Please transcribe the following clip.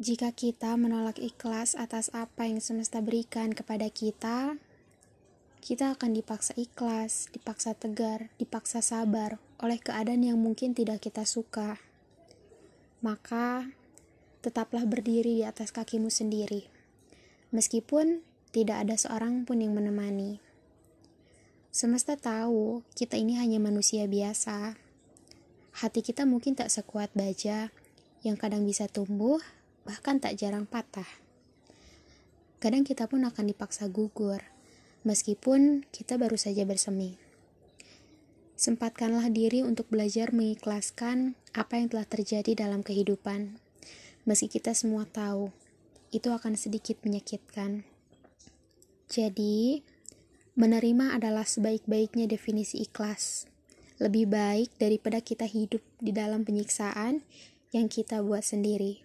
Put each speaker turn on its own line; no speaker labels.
Jika kita menolak ikhlas atas apa yang semesta berikan kepada kita, kita akan dipaksa ikhlas, dipaksa tegar, dipaksa sabar oleh keadaan yang mungkin tidak kita suka. Maka, tetaplah berdiri di atas kakimu sendiri, meskipun tidak ada seorang pun yang menemani. Semesta tahu kita ini hanya manusia biasa. Hati kita mungkin tak sekuat baja yang kadang bisa tumbuh bahkan tak jarang patah. Kadang kita pun akan dipaksa gugur, meskipun kita baru saja bersemi. Sempatkanlah diri untuk belajar mengikhlaskan apa yang telah terjadi dalam kehidupan. Meski kita semua tahu, itu akan sedikit menyakitkan. Jadi, menerima adalah sebaik-baiknya definisi ikhlas. Lebih baik daripada kita hidup di dalam penyiksaan yang kita buat sendiri.